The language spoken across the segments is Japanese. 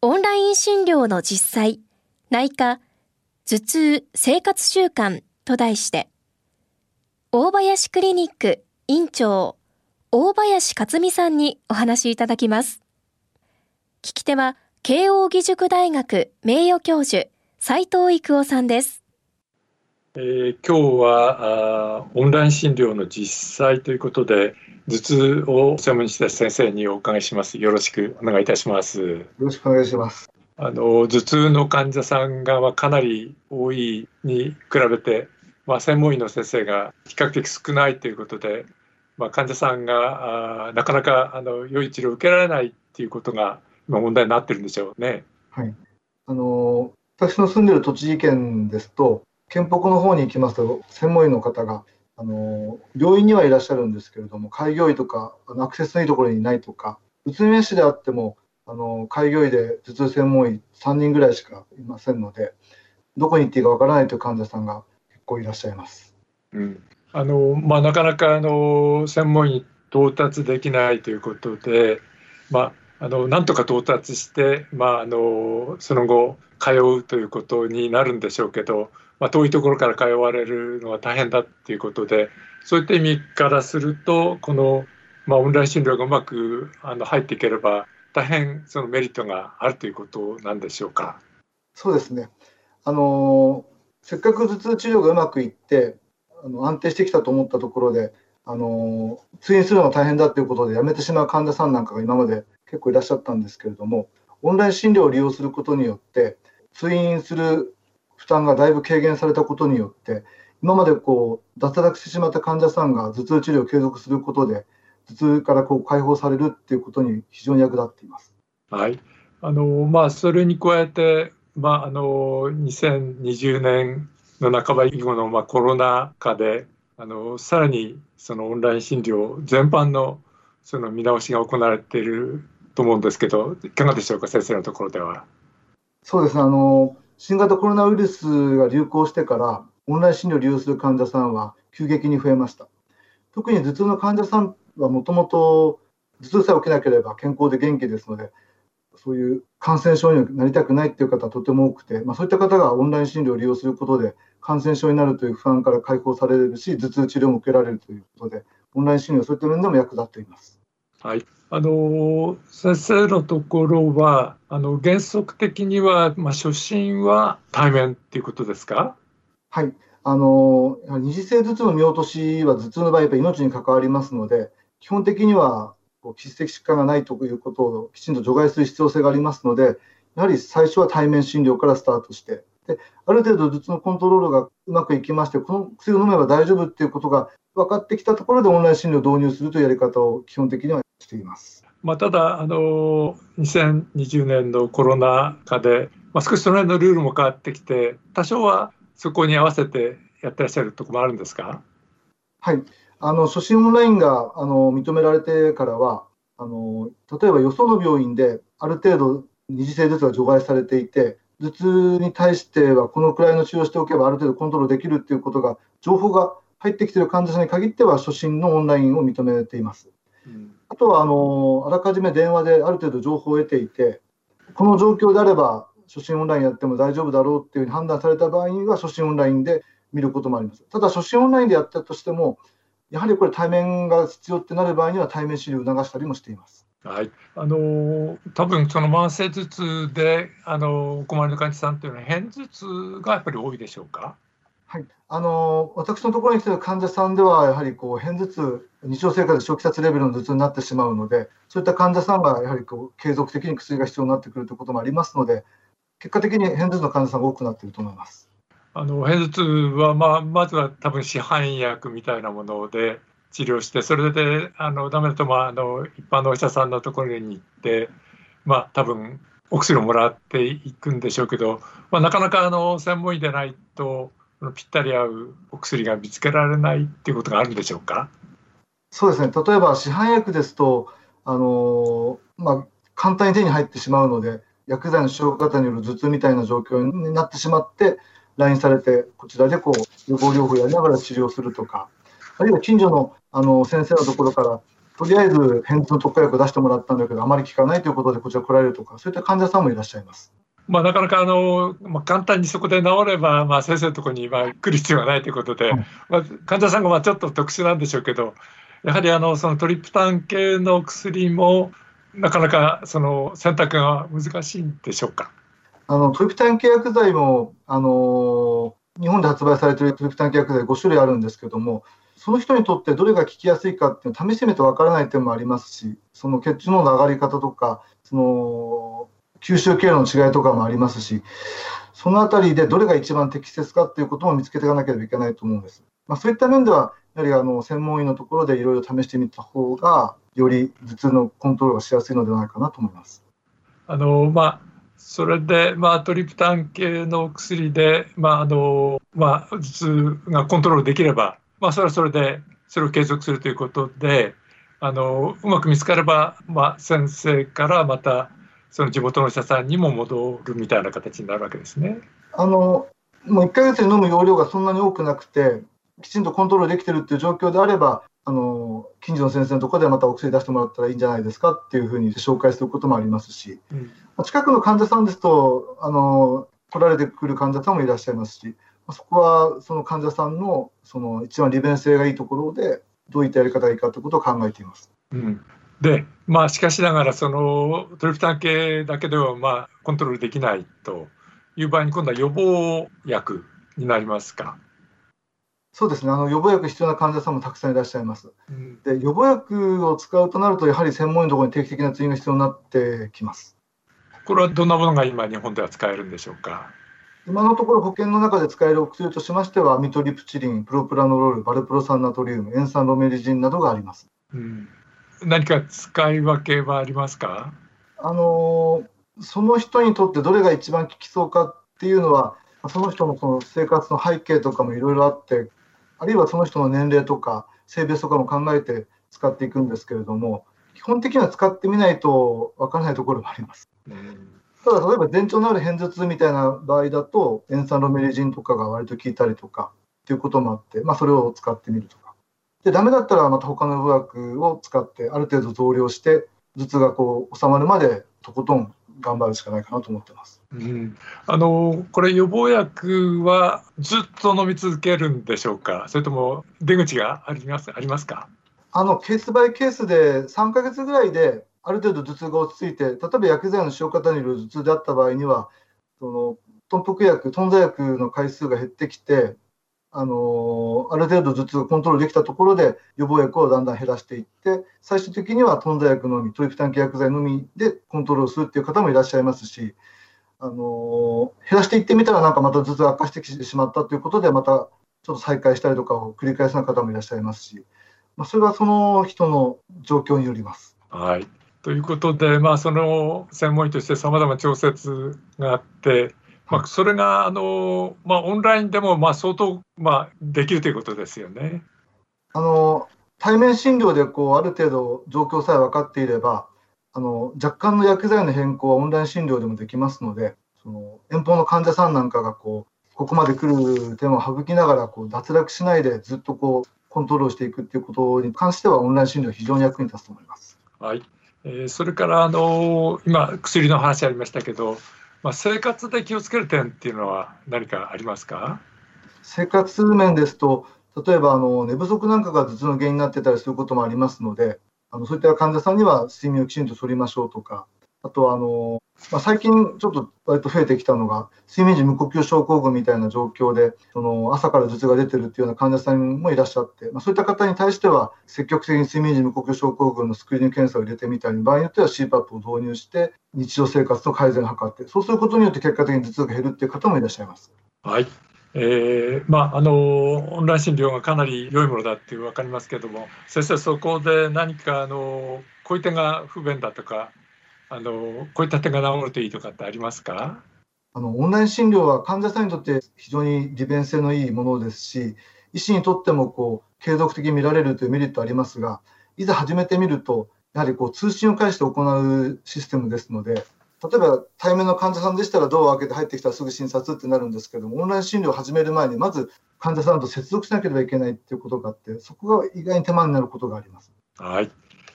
オンライン診療の実際、内科、頭痛、生活習慣と題して、大林クリニック院長、大林克美さんにお話いただきます。聞き手は、慶應義塾大学名誉教授、斉藤育夫さんです。えー、今日はあオンライン診療の実際ということで、頭痛を専門にした先生にお伺いします。よろしくお願いいたします。よろしくお願いします。あの頭痛の患者さんがかなり多いに比べて、まあ、専門医の先生が比較的少ないということで、まあ、患者さんがあなかなかあの良い治療を受けられないっていうことが今問題になってるんでしょうね。はい、あの私の住んでる栃木県ですと県北の方に行きますと専門医の方があの病院にはいらっしゃるんですけれども開業医とかアクセスのいいところにいないとか宇都宮市であってもあの開業医で頭痛専門医3人ぐらいしかいませんのでどこに行っていいかわからないという患者さんが結構いらっしゃいます。うんあのまあ、なかなかあの専門医到達できないということで、まあ、あのなんとか到達して、まあ、あのその後通うということになるんでしょうけどまあ、遠いところから通われるのは大変だっていうことでそういった意味からするとこの、まあ、オンライン診療がうまくあの入っていければ大変そのメリットがあるということなんでしょうか。そうですねあのせっかく頭痛治療がうまくいってあの安定してきたと思ったところであの通院するのが大変だということでやめてしまう患者さんなんかが今まで結構いらっしゃったんですけれどもオンライン診療を利用することによって通院する負担がだいぶ軽減されたことによって今までこう脱落してしまった患者さんが頭痛治療を継続することで頭痛からこう解放されるっていうことに非常に役立っています。はいあのまあ、それに加えて、まあ、あの2020年の半ば以後の、まあ、コロナ禍であのさらにそのオンライン診療全般のその見直しが行われていると思うんですけどいかがでしょうか先生のところでは。そうですねあの新型コロナウイルスが流行してからオンライン診療を利用する患者さんは急激に増えました。特に頭痛の患者さんはもともと頭痛さえ起きなければ健康で元気ですので、そういう感染症になりたくないという方はとても多くて、まあ、そういった方がオンライン診療を利用することで感染症になるという不安から解放されるし、頭痛治療も受けられるということで、オンライン診療そういった面でも役立っています。はい、あの先生のところはあの原則的には、まあ、初診は対面っていうことですか？はい。あの二次性頭痛の見落としは頭痛の場合やっぱ命に関わりますので基本的には基質疾患がないということをきちんと除外する必要性がありますのでやはり最初は対面診療からスタートしてである程度頭痛のコントロールがうまくいきましてこの薬を飲めば大丈夫っていうことが分かってきたところでオンライン診療を導入するというやり方を基本的にはしています。まあ、ただあの2020年のコロナ禍で、まあ、少しその辺のルールも変わってきて多少はそこに合わせてやってらっしゃるところもあるんですか？はいあの初診オンラインがあの認められてからはあの例えばよその病院である程度二次性頭痛が除外されていて頭痛に対してはこのくらいの治療をしておけばある程度コントロールできるっていうことが情報が入ってきている患者さんに限っては初診のオンラインを認めています。あとはあのあらかじめ電話である程度情報を得ていてこの状況であれば初診オンラインやっても大丈夫だろうっていうふうに判断された場合には初診オンラインで見ることもあります。ただ初診オンラインでやったとしてもやはりこれ対面が必要ってなる場合には対面資料を促したりもしています。はい、あの多分その慢性頭痛であのお困りの患者さんというのは片頭痛がやっぱり多いでしょうか？はい、あの私のところに来ている患者さんでは、やはりこう片頭痛、日常生活で初期殺レベルの頭痛になってしまうので、そういった患者さんがやはりこう継続的に薬が必要になってくるということもありますので、結果的に片頭痛の患者さんが多くなっていると思います。あの片頭痛は、まあ、まずは多分市販薬みたいなもので治療して、それであのダメだと、まあ、あの一般のお医者さんのところに行って、まあ、多分お薬をもらっていくんでしょうけど、まあ、なかなかあの専門医でないとぴったり合うお薬が見つけられないっていうことがあるんでしょうか？そうですね例えば市販薬ですとあの、まあ、簡単に手に入ってしまうので薬剤の使用方による頭痛みたいな状況になってしまって来院されてこちらでこう予防療法やりながら治療するとかあるいは近所のあの先生のところからとりあえず片頭痛の特化薬を出してもらったんだけどあまり効かないということでこちら来られるとかそういった患者さんもいらっしゃいます。まあ、なかなかあの、まあ、簡単にそこで治れば、まあ、先生のところにまあ来る必要がないということで、まあ、患者さんがまあちょっと特殊なんでしょうけどやはりあのそのトリプタン系の薬もなかなかその選択が難しいんでしょうか？あのトリプタン系薬剤もあの日本で発売されているトリプタン系薬剤5種類あるんですけどもその人にとってどれが効きやすいかっていうのを試してみるとわからない点もありますしその血中の上がり方とかその吸収経路の違いとかもありますしそのあたりでどれが一番適切かっていうことも見つけていかなければいけないと思うんです。まあ、そういった面ではやはりあの専門医のところでいろいろ試してみた方がより頭痛のコントロールがしやすいのではないかなと思います。あのまあそれで、まあ、トリプタン系の薬で、まああのまあ、頭痛がコントロールできれば、まあ、それはそれでそれを継続するということであのうまく見つかれば、まあ、先生からまたその地元の医者さんにも戻るみたいな形になるわけですね。あのもう1ヶ月に飲む容量がそんなに多くなくてきちんとコントロールできてるっていう状況であればあの近所の先生のところでまたお薬出してもらったらいいんじゃないですかっていうふうに紹介することもありますし、うん、近くの患者さんですとあの来られてくる患者さんもいらっしゃいますしそこはその患者さんのその一番利便性がいいところでどういったやり方がいいかということを考えています。うん、でまあしかしながらそのトリプタン系だけではまあコントロールできないという場合に今度は予防薬になりますか。そうですねあの予防薬必要な患者さんもたくさんいらっしゃいます。うん、で予防薬を使うとなるとやはり専門医のところに定期的な通院が必要になってきます。これはどんなものが今日本では使えるんでしょうか。今のところ保険の中で使えるお薬としましてはアミトリプチリン、プロプラノロール、バルプロ酸ナトリウム、塩酸ロメリジンなどがあります。うん、何か使い分けはありますか？あのその人にとってどれが一番効きそうかっていうのはその人のその生活の背景とかもいろいろあってあるいはその人の年齢とか性別とかも考えて使っていくんですけれども基本的には使ってみないと分からないところもあります。ただ例えば前兆のある片頭痛みたいな場合だと塩酸ロメリジンとかが割と効いたりとかっていうこともあって、まあ、それを使ってみるとかでダメだったらまた他の予防薬を使ってある程度増量して頭痛がこう収まるまでとことん頑張るしかないかなと思ってます。うん、あのこれ予防薬はずっと飲み続けるんでしょうか？それとも出口がありますありますか？あのケースバイケースで3か月ぐらいである程度頭痛が落ち着いて例えば薬剤の使用方による頭痛であった場合にはその頓服薬頓挫薬の回数が減ってきてあのある程度頭痛がコントロールできたところで予防薬をだんだん減らしていって最終的には頓挫薬のみトリプタン系薬剤のみでコントロールするっていう方もいらっしゃいますし、あの減らしていってみたらなんかまた頭痛が悪化してきてしまったということでまたちょっと再開したりとかを繰り返す方もいらっしゃいますし、まあ、それはその人の状況によります。はいということで、まあ、その専門医としてさまざま調節があって、まあ、それがあの、まあ、オンラインでもまあ相当、まあ、できるということですよね。あの対面診療でこうある程度状況さえ分かっていればあの若干の薬剤の変更はオンライン診療でもできますのでその遠方の患者さんなんかがこうここまで来る点を省きながらこう脱落しないでずっとこうコントロールしていくっていうことに関してはオンライン診療非常に役に立つと思います。はいえー、それからあの今薬の話ありましたけど、まあ、生活で気をつける点っていうのは何かありますか？生活面ですと例えばあの寝不足なんかが頭痛の原因になってたりすることもありますのであのそういった患者さんには睡眠をきちんととりましょうとかあとはあの、まあ、最近ちょっと割と増えてきたのが睡眠時無呼吸症候群みたいな状況でその朝から頭痛が出てるっていうような患者さんもいらっしゃって、まあ、そういった方に対しては積極的に睡眠時無呼吸症候群のスクリーニング検査を入れてみたり場合によっては CPAP を導入して日常生活の改善を図ってそうすることによって結果的に頭痛が減るっていう方もいらっしゃいます。はいえーまあ、あのオンライン診療がかなり良いものだって分かりますけれども先生そこで何かあのこういう点が不便だとかあのこういった点が治るといいとかってありますか？あのオンライン診療は患者さんにとって非常に利便性のいいものですし医師にとってもこう継続的に見られるというメリットありますがいざ始めてみるとやはりこう通信を介して行うシステムですので例えば対面の患者さんでしたらドアを開けて入ってきたらすぐ診察ってなるんですけどもオンライン診療を始める前にまず患者さんと接続しなければいけないっていうことがあってそこが意外に手間になることがあります。はい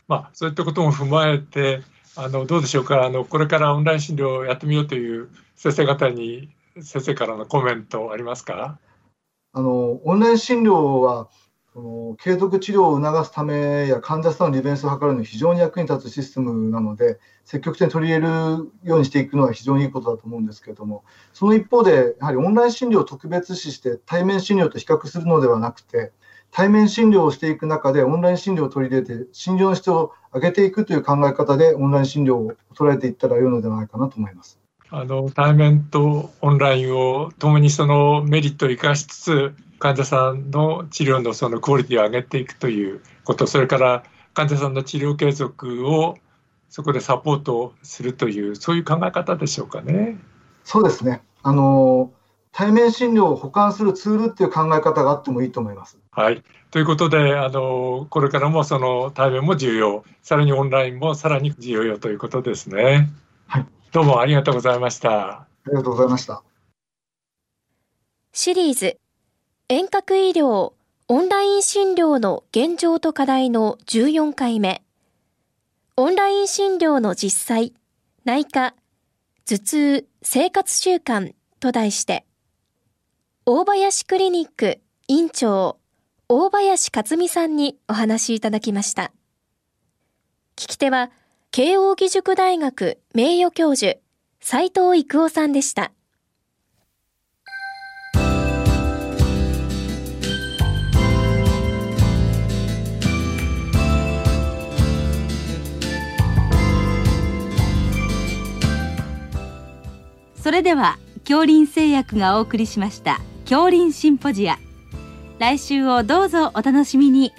まあ、そういったことも踏まえてあのどうでしょうか？あのこれからオンライン診療をやってみようという先生方に先生からのコメントありますか？あのオンライン診療はその継続治療を促すためや患者さんの利便性を図るのに非常に役に立つシステムなので積極的に取り入れるようにしていくのは非常にいいことだと思うんですけれどもその一方でやはりオンライン診療を特別視して対面診療と比較するのではなくて対面診療をしていく中でオンライン診療を取り入れて診療の質を上げていくという考え方でオンライン診療を捉えていったら良いのではないかなと思います。あの対面とオンラインをともにそのメリットを生かしつつ患者さんの治療のそのクオリティを上げていくということそれから患者さんの治療継続をそこでサポートするというそういう考え方でしょうかね。そうですねあの対面診療を補完するツールっていう考え方があってもいいと思います。はい。ということで、あの、これからもその対面も重要、さらにオンラインもさらに重要ということですね。はい。どうもありがとうございました。ありがとうございました。シリーズ、遠隔医療、オンライン診療の現状と課題の14回目。オンライン診療の実際、内科、頭痛、生活習慣と題して、大林クリニック院長大林克美さんにお話しいただきました。聞き手は慶應義塾大学名誉教授斉藤育夫さんでした。それでは恐林製薬がお送りしました恐林シンポジア。来週をどうぞお楽しみに。